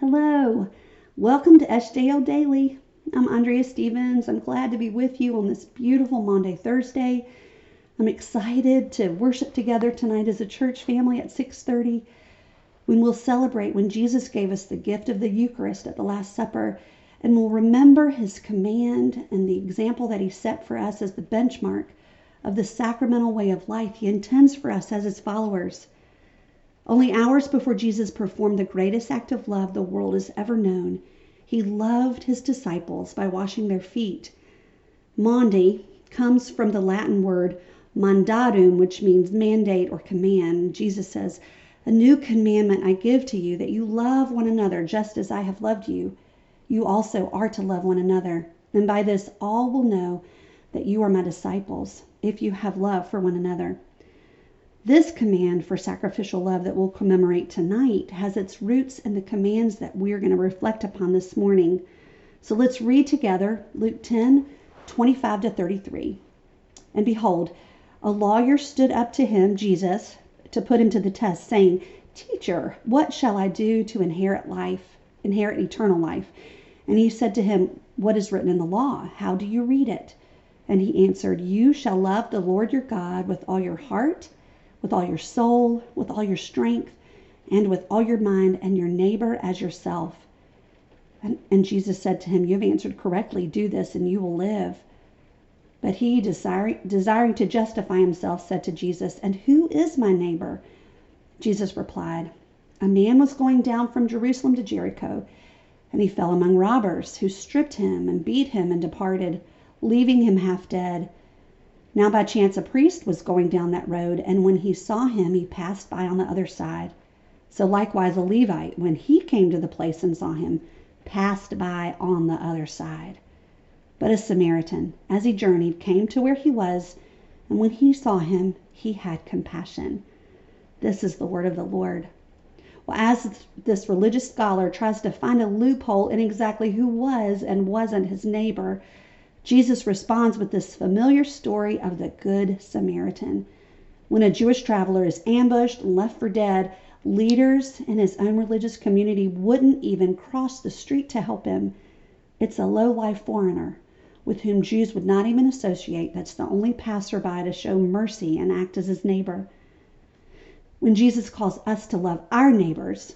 Hello, welcome to SJO Daily. I'm Andrea Stephens. I'm glad to be with you on this beautiful Maundy Thursday. I'm excited to worship together tonight as a church family at 6:30 when we'll celebrate when Jesus gave us the gift of the Eucharist at the Last Supper and we'll remember his command and the example that he set for us as the benchmark of the sacramental way of life he intends for us as his followers. Only hours before Jesus performed the greatest act of love the world has ever known, he loved his disciples by washing their feet. Maundy comes from the Latin word mandatum, which means mandate or command. Jesus says, A new commandment I give to you, that you love one another just as I have loved you. You also are to love one another. And by this all will know that you are my disciples, if you have love for one another. This command for sacrificial love that we'll commemorate tonight has its roots in the commands that we're going to reflect upon this morning. So let's read together Luke 10 25 to 33. And behold, a lawyer stood up to him, Jesus, to put him to the test, saying, Teacher, what shall I do to inherit life, inherit eternal life? And he said to him, What is written in the law? How do you read it? And he answered, You shall love the Lord your God with all your heart with all your soul, with all your strength, and with all your mind, and your neighbor as yourself. And, and Jesus said to him, You have answered correctly. Do this, and you will live. But he, desiring, desiring to justify himself, said to Jesus, And who is my neighbor? Jesus replied, A man was going down from Jerusalem to Jericho, and he fell among robbers, who stripped him and beat him and departed, leaving him half dead. Now by chance a priest was going down that road, and when he saw him he passed by on the other side. So likewise a Levite, when he came to the place and saw him, passed by on the other side. But a Samaritan, as he journeyed, came to where he was, and when he saw him, he had compassion. This is the word of the Lord. Well, as this religious scholar tries to find a loophole in exactly who was and wasn't his neighbor, Jesus responds with this familiar story of the Good Samaritan. When a Jewish traveler is ambushed and left for dead, leaders in his own religious community wouldn't even cross the street to help him. It's a low life foreigner with whom Jews would not even associate that's the only passerby to show mercy and act as his neighbor. When Jesus calls us to love our neighbors,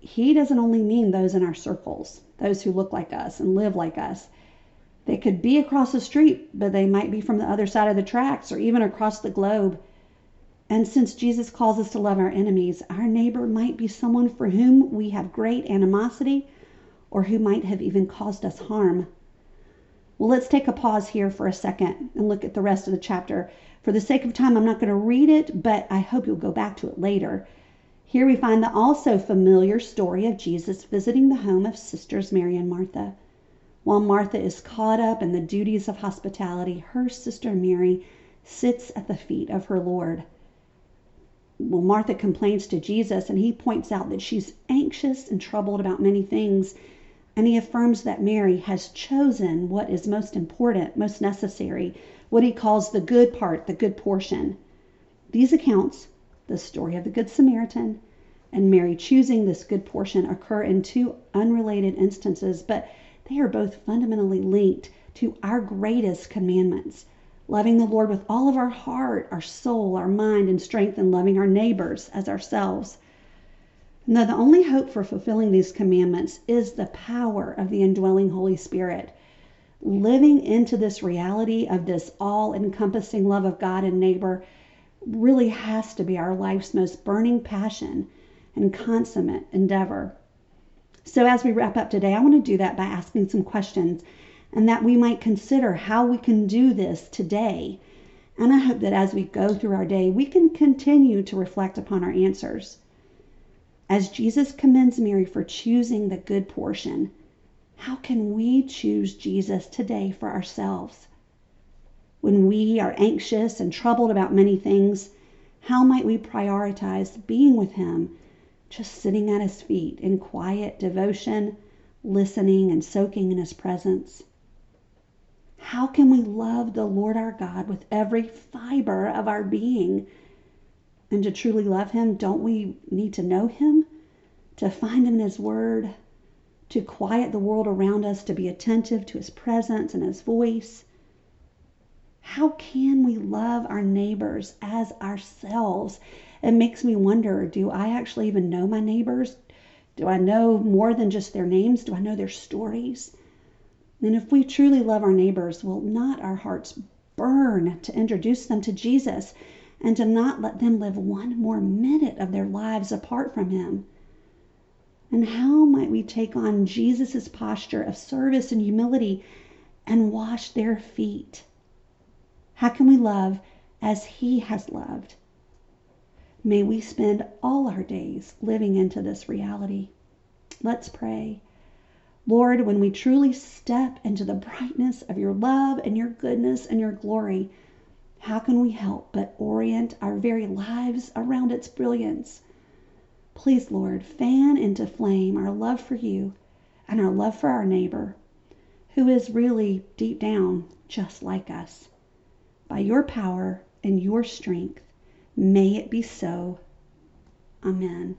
he doesn't only mean those in our circles, those who look like us and live like us. They could be across the street, but they might be from the other side of the tracks or even across the globe. And since Jesus calls us to love our enemies, our neighbor might be someone for whom we have great animosity or who might have even caused us harm. Well, let's take a pause here for a second and look at the rest of the chapter. For the sake of time, I'm not going to read it, but I hope you'll go back to it later. Here we find the also familiar story of Jesus visiting the home of sisters Mary and Martha. While Martha is caught up in the duties of hospitality, her sister Mary sits at the feet of her Lord. Well, Martha complains to Jesus, and he points out that she's anxious and troubled about many things, and he affirms that Mary has chosen what is most important, most necessary, what he calls the good part, the good portion. These accounts, the story of the Good Samaritan and Mary choosing this good portion, occur in two unrelated instances, but they are both fundamentally linked to our greatest commandments loving the Lord with all of our heart, our soul, our mind, and strength, and loving our neighbors as ourselves. And though the only hope for fulfilling these commandments is the power of the indwelling Holy Spirit, living into this reality of this all encompassing love of God and neighbor really has to be our life's most burning passion and consummate endeavor. So, as we wrap up today, I want to do that by asking some questions and that we might consider how we can do this today. And I hope that as we go through our day, we can continue to reflect upon our answers. As Jesus commends Mary for choosing the good portion, how can we choose Jesus today for ourselves? When we are anxious and troubled about many things, how might we prioritize being with Him just sitting at his feet in quiet devotion, listening and soaking in his presence. How can we love the Lord our God with every fiber of our being? And to truly love him, don't we need to know him? To find him in his word, to quiet the world around us to be attentive to his presence and his voice. How can we love our neighbors as ourselves? It makes me wonder do I actually even know my neighbors? Do I know more than just their names? Do I know their stories? And if we truly love our neighbors, will not our hearts burn to introduce them to Jesus and to not let them live one more minute of their lives apart from Him? And how might we take on Jesus' posture of service and humility and wash their feet? How can we love as He has loved? May we spend all our days living into this reality. Let's pray. Lord, when we truly step into the brightness of your love and your goodness and your glory, how can we help but orient our very lives around its brilliance? Please, Lord, fan into flame our love for you and our love for our neighbor, who is really deep down just like us. By your power and your strength, may it be so. Amen.